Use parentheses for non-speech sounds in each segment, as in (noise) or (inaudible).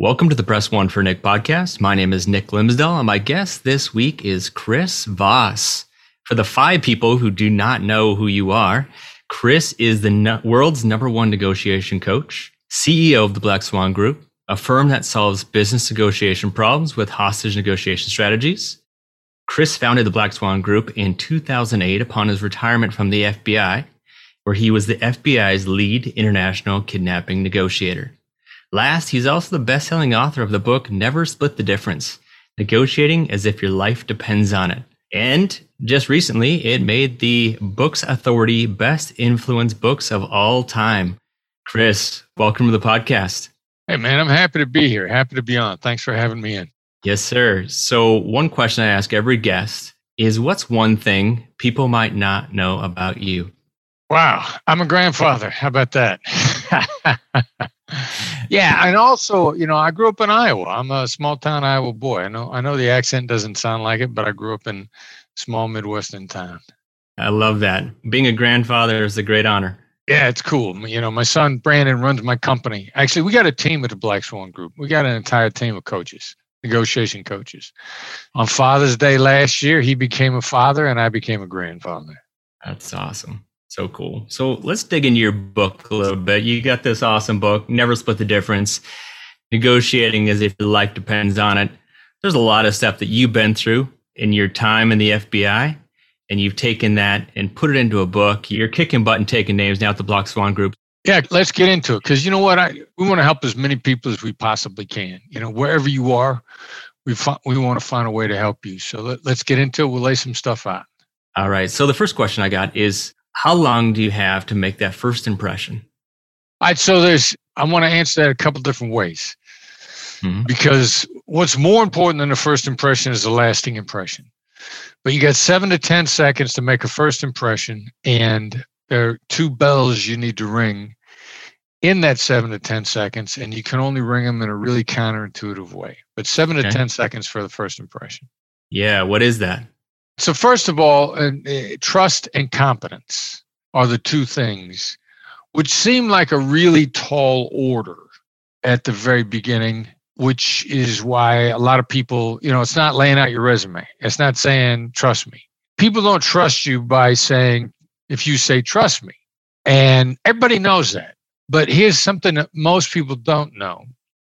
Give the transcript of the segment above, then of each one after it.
Welcome to the Press One for Nick podcast. My name is Nick Glimsdahl, and my guest this week is Chris Voss. For the five people who do not know who you are, Chris is the no- world's number one negotiation coach, CEO of the Black Swan Group, a firm that solves business negotiation problems with hostage negotiation strategies. Chris founded the Black Swan Group in 2008 upon his retirement from the FBI, where he was the FBI's lead international kidnapping negotiator. Last, he's also the best selling author of the book Never Split the Difference Negotiating as if Your Life Depends on It. And just recently, it made the Books Authority Best Influence Books of All Time. Chris, welcome to the podcast. Hey, man, I'm happy to be here. Happy to be on. Thanks for having me in. Yes, sir. So, one question I ask every guest is what's one thing people might not know about you? Wow, I'm a grandfather. How about that? (laughs) (laughs) yeah, and also, you know, I grew up in Iowa. I'm a small town Iowa boy. I know I know the accent doesn't sound like it, but I grew up in small Midwestern town. I love that. Being a grandfather is a great honor. Yeah, it's cool. You know, my son Brandon runs my company. Actually, we got a team at the Black Swan Group. We got an entire team of coaches, negotiation coaches. On Father's Day last year, he became a father and I became a grandfather. That's awesome. So cool. So let's dig into your book a little bit. You got this awesome book, Never Split the Difference, negotiating as if your life depends on it. There's a lot of stuff that you've been through in your time in the FBI, and you've taken that and put it into a book. You're kicking butt and taking names now at the Black Swan Group. Yeah, let's get into it because you know what? I we want to help as many people as we possibly can. You know, wherever you are, we fi- we want to find a way to help you. So let, let's get into it. We'll lay some stuff out. All right. So the first question I got is how long do you have to make that first impression? Right, so there's I want to answer that a couple different ways. Mm-hmm. Because what's more important than the first impression is the lasting impression. But you got seven to 10 seconds to make a first impression, and there are two bells you need to ring in that seven to 10 seconds, and you can only ring them in a really counterintuitive way. But seven okay. to 10 seconds for the first impression. Yeah, what is that? So, first of all, uh, trust and competence are the two things which seem like a really tall order at the very beginning, which is why a lot of people, you know, it's not laying out your resume. It's not saying, trust me. People don't trust you by saying, if you say, trust me. And everybody knows that. But here's something that most people don't know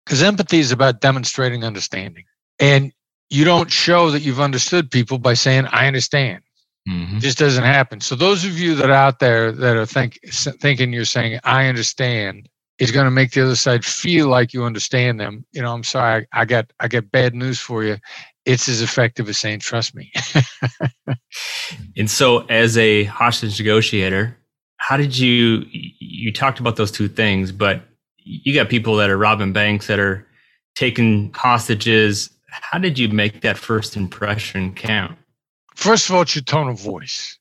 because empathy is about demonstrating understanding. And you don't show that you've understood people by saying i understand. Mm-hmm. it just doesn't happen. So those of you that are out there that are think, thinking you're saying i understand is going to make the other side feel like you understand them. You know i'm sorry I, I got i got bad news for you. It's as effective as saying trust me. (laughs) And so as a hostage negotiator how did you you talked about those two things but you got people that are robbing banks that are taking hostages how did you make that first impression count? First of all, it's your tone of voice.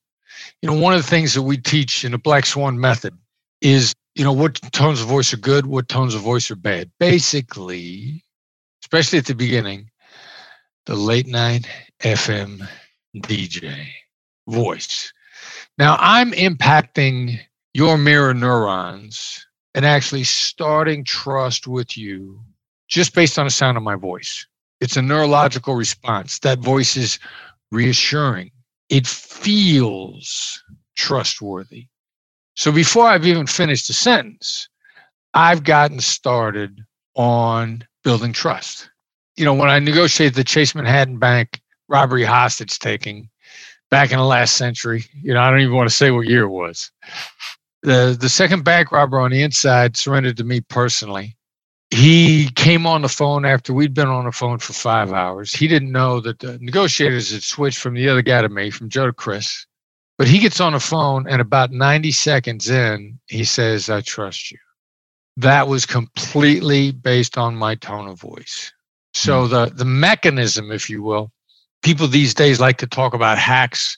You know, one of the things that we teach in the Black Swan method is, you know, what tones of voice are good, what tones of voice are bad. Basically, especially at the beginning, the late night FM DJ voice. Now, I'm impacting your mirror neurons and actually starting trust with you just based on the sound of my voice. It's a neurological response. That voice is reassuring. It feels trustworthy. So before I've even finished a sentence, I've gotten started on building trust. You know, when I negotiated the Chase Manhattan Bank robbery hostage taking back in the last century, you know, I don't even want to say what year it was. The the second bank robber on the inside surrendered to me personally he came on the phone after we'd been on the phone for five hours. He didn't know that the negotiators had switched from the other guy to me, from Joe to Chris. But he gets on the phone, and about 90 seconds in, he says, I trust you. that was completely based on my tone of voice. So hmm. the the mechanism, if you will, people these days like to talk about hacks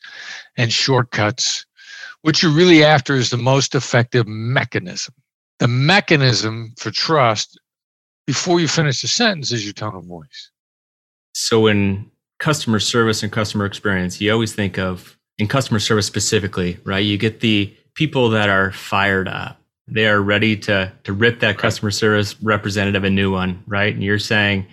and shortcuts. What you're really after is the most effective mechanism. The mechanism for trust before you finish the sentence is your tone of voice. So in customer service and customer experience, you always think of in customer service specifically, right? You get the people that are fired up. They are ready to to rip that right. customer service representative a new one, right? And you're saying,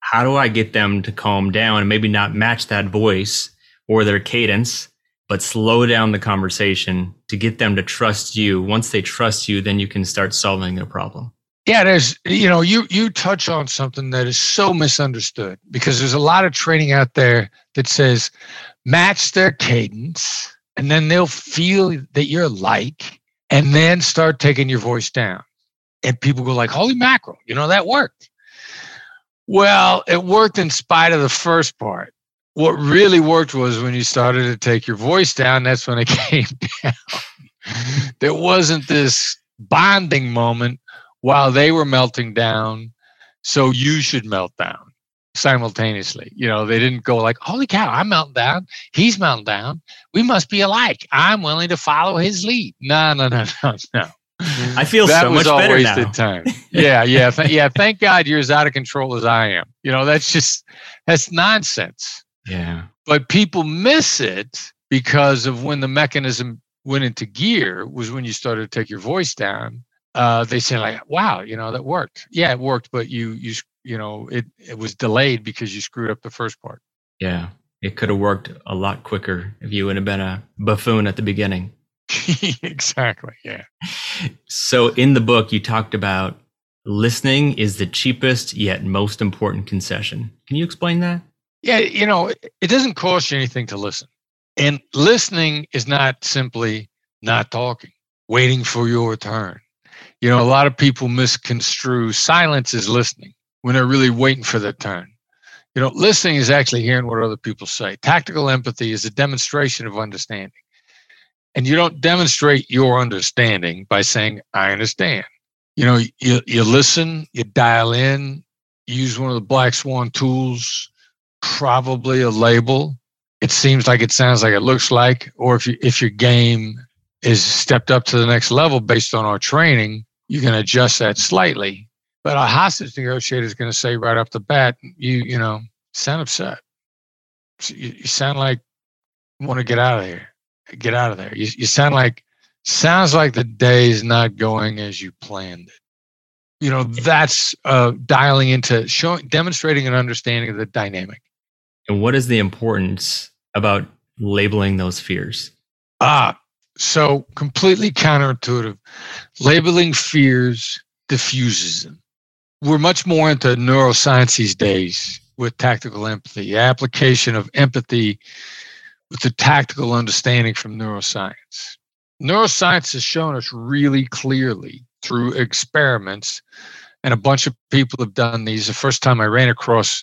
how do I get them to calm down and maybe not match that voice or their cadence, but slow down the conversation to get them to trust you. Once they trust you, then you can start solving their problem. Yeah, there's you know you you touch on something that is so misunderstood because there's a lot of training out there that says match their cadence and then they'll feel that you're like and then start taking your voice down. And people go like, "Holy mackerel, you know that worked." Well, it worked in spite of the first part. What really worked was when you started to take your voice down, that's when it (laughs) came down. there wasn't this bonding moment while they were melting down. So you should melt down simultaneously. You know, they didn't go like, holy cow, I'm melting down. He's melting down. We must be alike. I'm willing to follow his lead. No, no, no, (laughs) no, no. I feel that so much better now. That time. (laughs) Yeah, yeah, th- yeah. Thank God you're as out of control as I am. You know, that's just that's nonsense. Yeah. But people miss it because of when the mechanism went into gear was when you started to take your voice down uh, they say like, "Wow, you know that worked." Yeah, it worked, but you you you know it it was delayed because you screwed up the first part. Yeah, it could have worked a lot quicker if you would have been a buffoon at the beginning. (laughs) exactly. Yeah. So in the book, you talked about listening is the cheapest yet most important concession. Can you explain that? Yeah, you know, it doesn't cost you anything to listen. And listening is not simply not talking, waiting for your turn. You know, a lot of people misconstrue silence as listening when they're really waiting for their turn. You know, listening is actually hearing what other people say. Tactical empathy is a demonstration of understanding. And you don't demonstrate your understanding by saying, I understand. You know, you, you listen, you dial in, you use one of the black swan tools, probably a label. It seems like it sounds like it looks like, or if you if your game is stepped up to the next level based on our training, you can adjust that slightly. But a hostage negotiator is going to say right off the bat, you you know, sound upset. You, you sound like you want to get out of here. Get out of there. You, you sound like sounds like the day is not going as you planned it. You know, that's uh, dialing into showing, demonstrating an understanding of the dynamic. And what is the importance about labeling those fears? Ah, so completely counterintuitive. Labeling fears diffuses them. We're much more into neuroscience these days with tactical empathy, application of empathy with the tactical understanding from neuroscience. Neuroscience has shown us really clearly through experiments, and a bunch of people have done these. The first time I ran across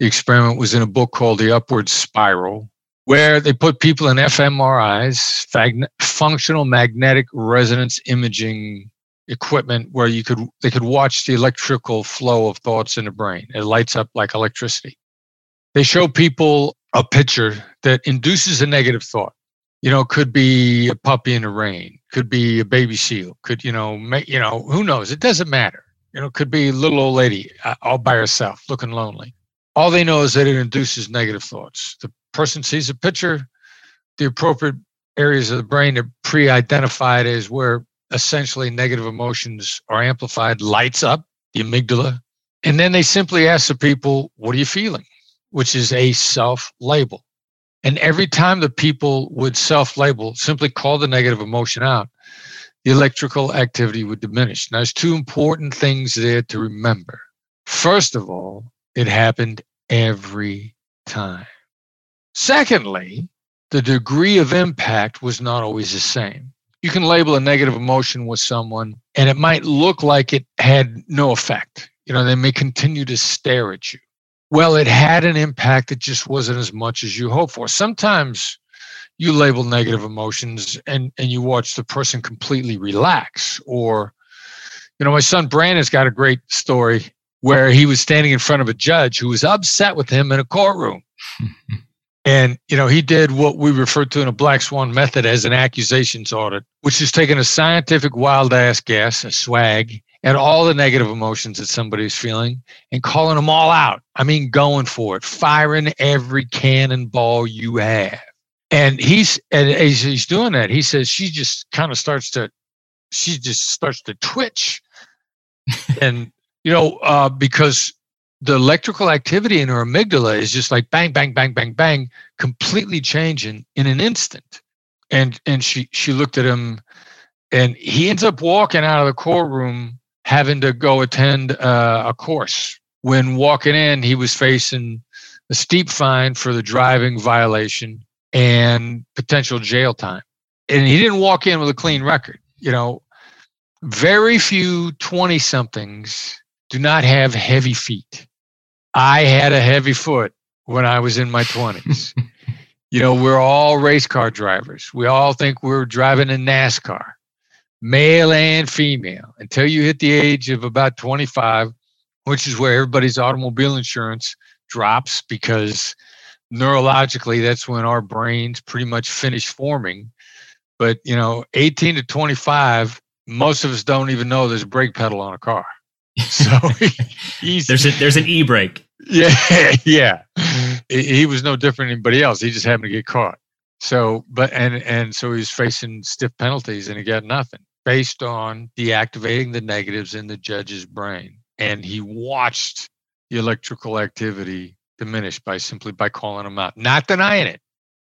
the experiment was in a book called The Upward Spiral where they put people in fMRIs, functional magnetic resonance imaging equipment, where you could they could watch the electrical flow of thoughts in the brain. It lights up like electricity. They show people a picture that induces a negative thought. You know, could be a puppy in the rain, could be a baby seal, could you know, make, you know, who knows? It doesn't matter. You know, could be a little old lady uh, all by herself, looking lonely. All they know is that it induces negative thoughts. The person sees a picture, the appropriate areas of the brain are pre-identified as where essentially negative emotions are amplified, lights up the amygdala. And then they simply ask the people, what are you feeling? Which is a self-label. And every time the people would self-label, simply call the negative emotion out, the electrical activity would diminish. Now, there's two important things there to remember. First of all, it happened every time. Secondly, the degree of impact was not always the same. You can label a negative emotion with someone, and it might look like it had no effect. You know, they may continue to stare at you. Well, it had an impact, it just wasn't as much as you hoped for. Sometimes you label negative emotions and, and you watch the person completely relax, or You know, my son Brandon's got a great story where he was standing in front of a judge who was upset with him in a courtroom. (laughs) and, you know, he did what we refer to in a black swan method as an accusations audit, which is taking a scientific wild ass guess, a swag, at all the negative emotions that somebody's feeling and calling them all out. I mean, going for it, firing every cannonball you have. And he's and as he's doing that, he says she just kind of starts to, she just starts to twitch, (laughs) and you know, uh, because the electrical activity in her amygdala is just like bang, bang, bang, bang, bang, completely changing in an instant. And and she she looked at him, and he ends up walking out of the courtroom having to go attend uh, a course. When walking in, he was facing a steep fine for the driving violation and potential jail time. And he didn't walk in with a clean record. You know, very few 20 somethings do not have heavy feet. I had a heavy foot when I was in my 20s. (laughs) you know, we're all race car drivers. We all think we're driving a NASCAR male and female, until you hit the age of about 25, which is where everybody's automobile insurance drops because neurologically that's when our brains pretty much finish forming. But, you know, 18 to 25, most of us don't even know there's a brake pedal on a car. (laughs) So (laughs) there's a, there's an e-brake. (laughs) Yeah, yeah. He was no different than anybody else. He just happened to get caught. So, but and and so he's facing stiff penalties, and he got nothing based on deactivating the negatives in the judge's brain. And he watched the electrical activity diminish by simply by calling them out, not denying it.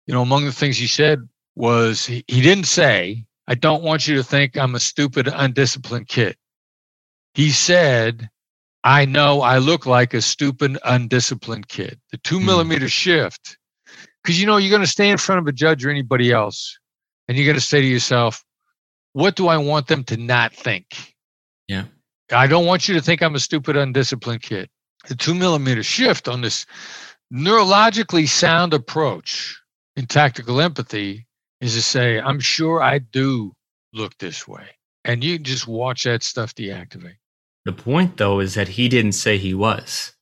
You know, among the things he said was he, he didn't say, I don't want you to think I'm a stupid, undisciplined kid. He said, I know I look like a stupid, undisciplined kid. The two hmm. millimeter shift, because you know, you're going to stay in front of a judge or anybody else, and you're going to say to yourself, what do I want them to not think? Yeah. I don't want you to think I'm a stupid, undisciplined kid. The two millimeter shift on this neurologically sound approach in tactical empathy is to say, I'm sure I do look this way. And you can just watch that stuff deactivate. The point, though, is that he didn't say he was.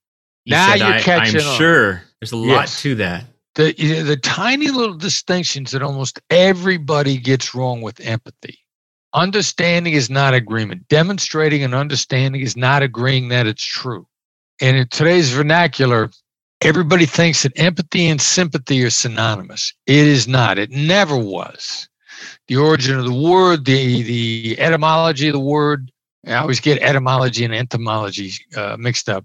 He now said, you're catching I'm on. sure there's a lot yes. to that. The, the tiny little distinctions that almost everybody gets wrong with empathy Understanding is not agreement. Demonstrating an understanding is not agreeing that it's true. And in today's vernacular, everybody thinks that empathy and sympathy are synonymous. It is not. It never was. The origin of the word, the, the etymology of the word, I always get etymology and entomology uh, mixed up,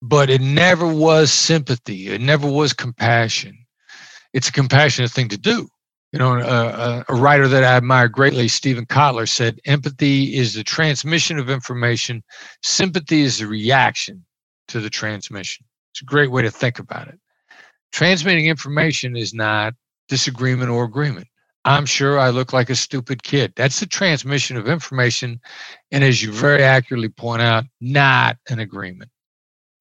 but it never was sympathy. It never was compassion. It's a compassionate thing to do you know, a, a, writer that I admire greatly, Steven Kotler, said empathy is the transmission of information, sympathy is the reaction to the transmission. It's a great way to think about it. Transmitting information is not disagreement or agreement. I'm sure I look like a stupid kid. That's the transmission of information. And as you very accurately point out, not an agreement.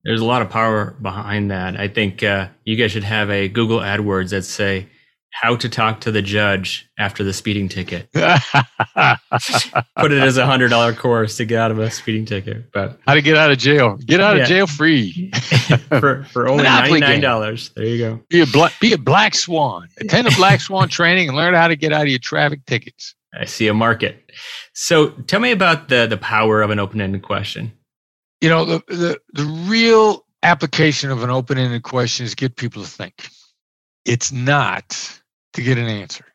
There's a lot of power behind that. I think uh, you guys should have a Google AdWords that say, how to talk to the judge after the speeding ticket. (laughs) Put it as a hundred dollar course to get out of a speeding ticket. But how to get out of jail? Get out yeah. of jail free (laughs) for for only ninety nine dollars. There you go. Be a black be a black swan. Attend a black swan (laughs) training and learn how to get out of your traffic tickets. I see a market. So tell me about the the power of an open ended question. You know the the the real application of an open ended question is get people to think. It's not to get an answer.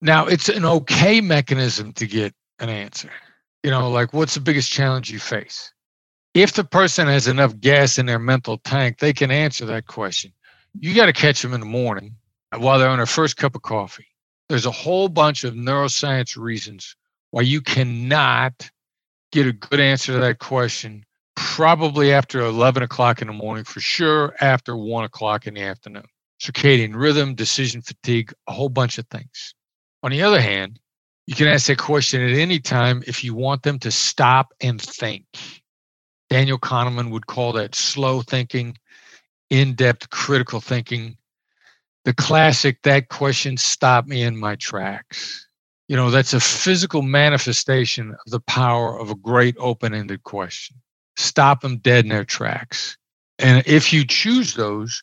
Now, it's an okay mechanism to get an answer. You know, like what's the biggest challenge you face? If the person has enough gas in their mental tank, they can answer that question. You got to catch them in the morning while they're on their first cup of coffee. There's a whole bunch of neuroscience reasons why you cannot get a good answer to that question probably after 11 o'clock in the morning, for sure after 1 o'clock in the afternoon circadian rhythm, decision fatigue, a whole bunch of things. On the other hand, you can ask that question at any time if you want them to stop and think. Daniel Kahneman would call that slow thinking, in depth critical thinking. The classic, that question stopped me in my tracks. You know, that's a physical manifestation of the power of a great open ended question. Stop them dead in their tracks. And if you choose those,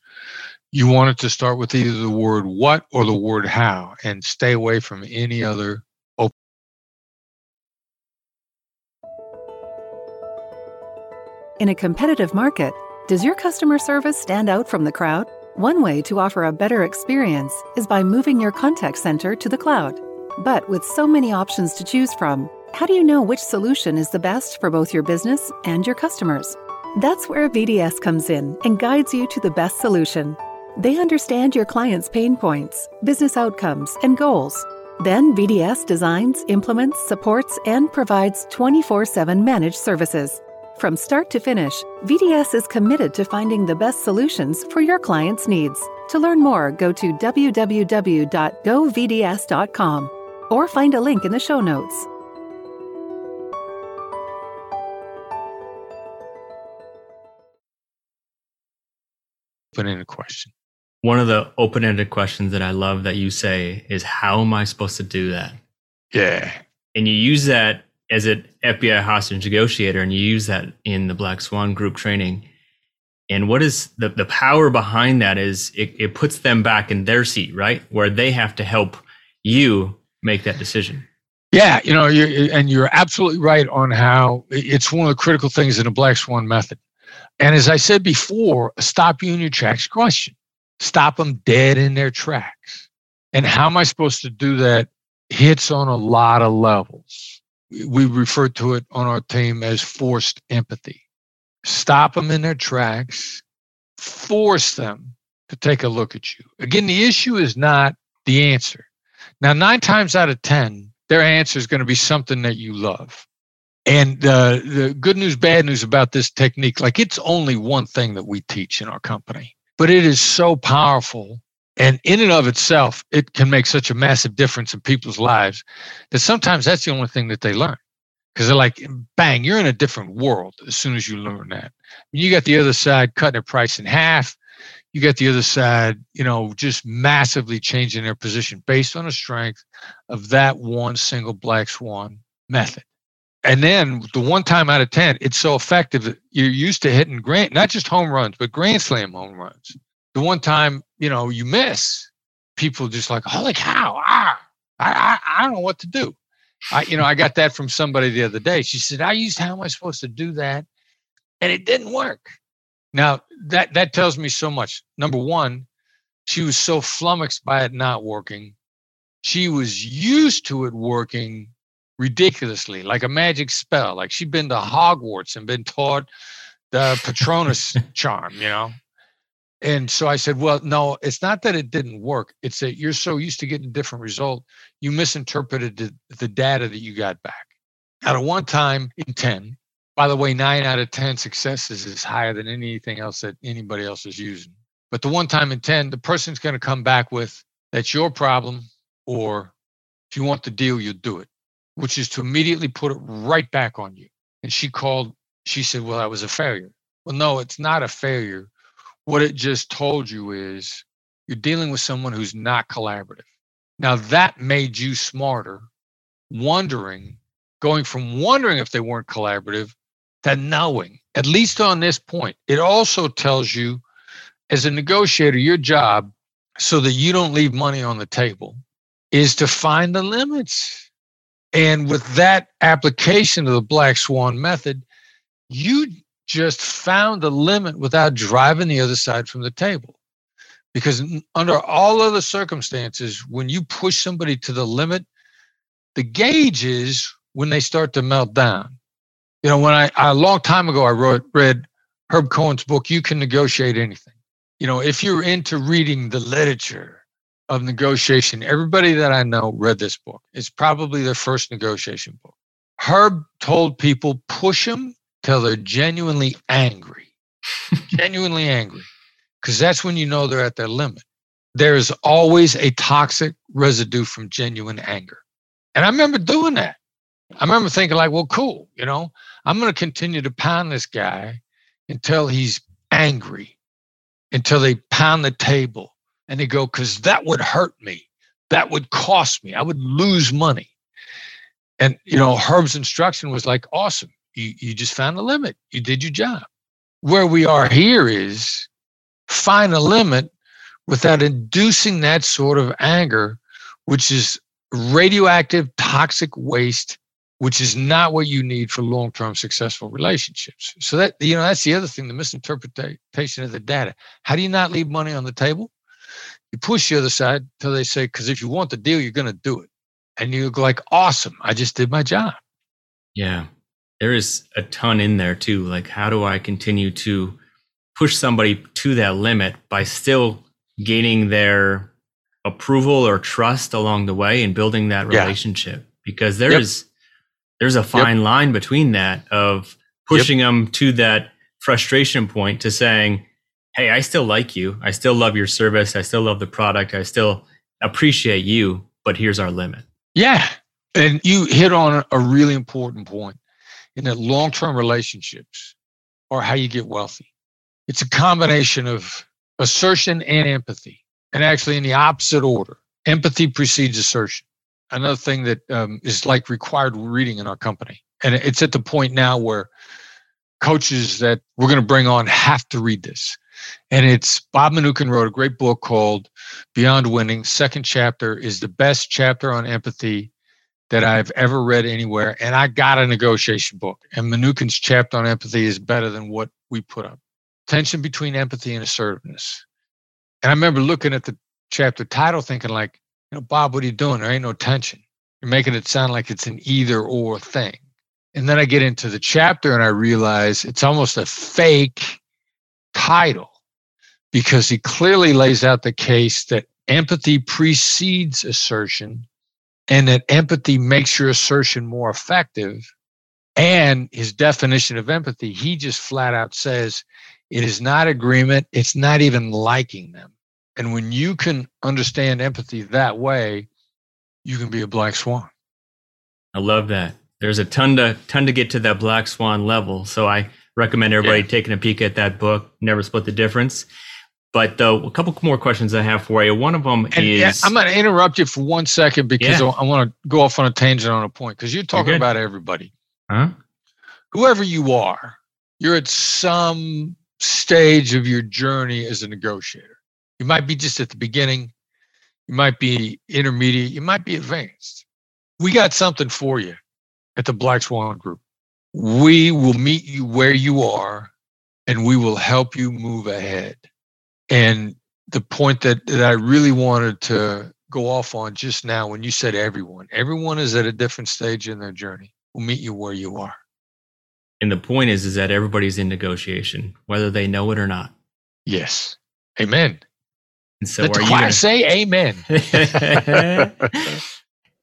you want it to start with either the word what or the word how and stay away from any other open. In a competitive market, does your customer service stand out from the crowd? One way to offer a better experience is by moving your contact center to the cloud. But with so many options to choose from, how do you know which solution is the best for both your business and your customers? That's where VDS comes in and guides you to the best solution. They understand your client's pain points, business outcomes, and goals. Then VDS designs, implements, supports, and provides 24 7 managed services. From start to finish, VDS is committed to finding the best solutions for your client's needs. To learn more, go to www.govds.com or find a link in the show notes. Put in a question. One of the open ended questions that I love that you say is, How am I supposed to do that? Yeah. And you use that as an FBI hostage negotiator, and you use that in the Black Swan group training. And what is the, the power behind that is it, it puts them back in their seat, right? Where they have to help you make that decision. Yeah, you know, you're, and you're absolutely right on how it's one of the critical things in a Black Swan method. And as I said before, stop you in your tracks question stop them dead in their tracks. And how am I supposed to do that? Hits on a lot of levels. We refer to it on our team as forced empathy. Stop them in their tracks, force them to take a look at you. Again, the issue is not the answer. Now, nine times out of 10, their answer is going to be something that you love. And uh, the good news, bad news about this technique, like it's only one thing that we teach in our company but it is so powerful. And in and of itself, it can make such a massive difference in people's lives that sometimes that's the only thing that they learn. Because they're like, bang, you're in a different world as soon as you learn that. You got the other side cutting their price in half. You got the other side, you know, just massively changing their position based on the strength of that one single black swan method and then the one time out of 10, it's so effective that you're used to hitting grand, not just home runs, but grand slam home runs. The one time, you know, you miss, people just like, holy cow, ah, I, I, I don't know what to do. I, you know, I got that from somebody the other day. She said, I used, how am I supposed to do that? And it didn't work. Now that, that tells me so much. Number one, she was so flummoxed by it not working. She was used to it working ridiculously, like a magic spell. Like she'd been to Hogwarts and been taught the Patronus (laughs) charm, you know. And so I said, well, no, it's not that it didn't work. It's that you're so used to getting a different result, you misinterpreted the, the data that you got back. Out of one time in 10, by the way, nine out of 10 successes is higher than anything else that anybody else is using. But the one time in 10, the person's going to come back with, that's your problem, or if you want the deal, you do it which is to immediately put it right back on you. And she called, she said, Well, I was a failure. Well, no, it's not a failure. What it just told you is you're dealing with someone who's not collaborative. Now, that made you smarter, wondering, going from wondering if they weren't collaborative to knowing, at least on this point. It also tells you, as a negotiator, your job, so that you don't leave money on the table, is to find the limits and with that application of the black swan method, you just found the limit without driving the other side from the table. Because under all other circumstances, when you push somebody to the limit, the gauge is when they start to melt down. You know, when I a long time ago I wrote read Herb Cohen's book, You Can Negotiate Anything. You know, if you're into reading the literature of negotiation. Everybody that I know read this book. It's probably their first negotiation book. Herb told people push them till they're genuinely angry, (laughs) genuinely angry, because that's when you know they're at their limit. There is always a toxic residue from genuine anger. And I remember doing that. I remember thinking, like, well, cool, you know, I'm going to continue to pound this guy until he's angry, until they pound the table, and they go, because that would hurt me. That would cost me. I would lose money. And you know, Herb's instruction was like, awesome. You you just found the limit. You did your job. Where we are here is find a limit without inducing that sort of anger, which is radioactive, toxic waste, which is not what you need for long-term successful relationships. So that you know, that's the other thing, the misinterpretation of the data. How do you not leave money on the table? You push the other side till they say, because if you want the deal, you're going to do it. And you go like, awesome, I just did my job. Yeah. There is a ton in there too. Like, how do I continue to push somebody to that limit by still gaining their approval or trust along the way and building that relationship? Yeah. Because there yep. is there's a fine yep. line between that of pushing yep. them to that frustration point to saying, Hey, I still like you. I still love your service. I still love the product. I still appreciate you, but here's our limit. Yeah. And you hit on a really important point in that long term relationships are how you get wealthy. It's a combination of assertion and empathy, and actually in the opposite order. Empathy precedes assertion. Another thing that um, is like required reading in our company. And it's at the point now where coaches that we're going to bring on have to read this. And it's Bob Mnookin wrote a great book called Beyond Winning. Second chapter is the best chapter on empathy that I've ever read anywhere. And I got a negotiation book. And Mnookin's chapter on empathy is better than what we put up. Tension between empathy and assertiveness. And I remember looking at the chapter title thinking like, you know, Bob, what are you doing? There ain't no tension. You're making it sound like it's an either or thing. And then I get into the chapter and I realize it's almost a fake title because he clearly lays out the case that empathy precedes assertion and that empathy makes your assertion more effective. And his definition of empathy, he just flat out says it is not agreement, it's not even liking them. And when you can understand empathy that way, you can be a black swan. I love that. There's a ton to ton to get to that black swan level. So I recommend everybody yeah. taking a peek at that book, Never Split the Difference. But though a couple more questions I have for you. One of them and, is I'm going to interrupt you for one second because yeah. I, I want to go off on a tangent on a point because you're talking you're about everybody. Huh? Whoever you are, you're at some stage of your journey as a negotiator. You might be just at the beginning, you might be intermediate, you might be advanced. We got something for you at the Black Swan Group. We will meet you where you are and we will help you move ahead. And the point that, that I really wanted to go off on just now when you said everyone, everyone is at a different stage in their journey. We'll meet you where you are. And the point is, is that everybody's in negotiation, whether they know it or not. Yes. Amen. And so Let are you gonna... say amen. (laughs) (laughs)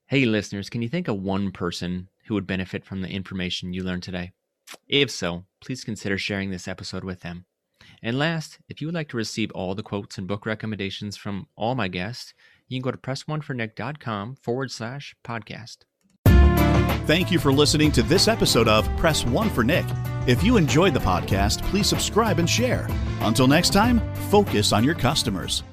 hey, listeners, can you think of one person who would benefit from the information you learned today? If so, please consider sharing this episode with them. And last, if you would like to receive all the quotes and book recommendations from all my guests, you can go to pressonefornick.com forward slash podcast. Thank you for listening to this episode of Press One for Nick. If you enjoyed the podcast, please subscribe and share. Until next time, focus on your customers.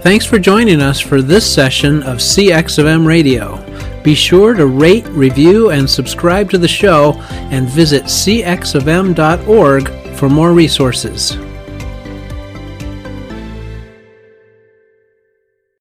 Thanks for joining us for this session of CX of M Radio. Be sure to rate, review, and subscribe to the show and visit cxofm.org for more resources.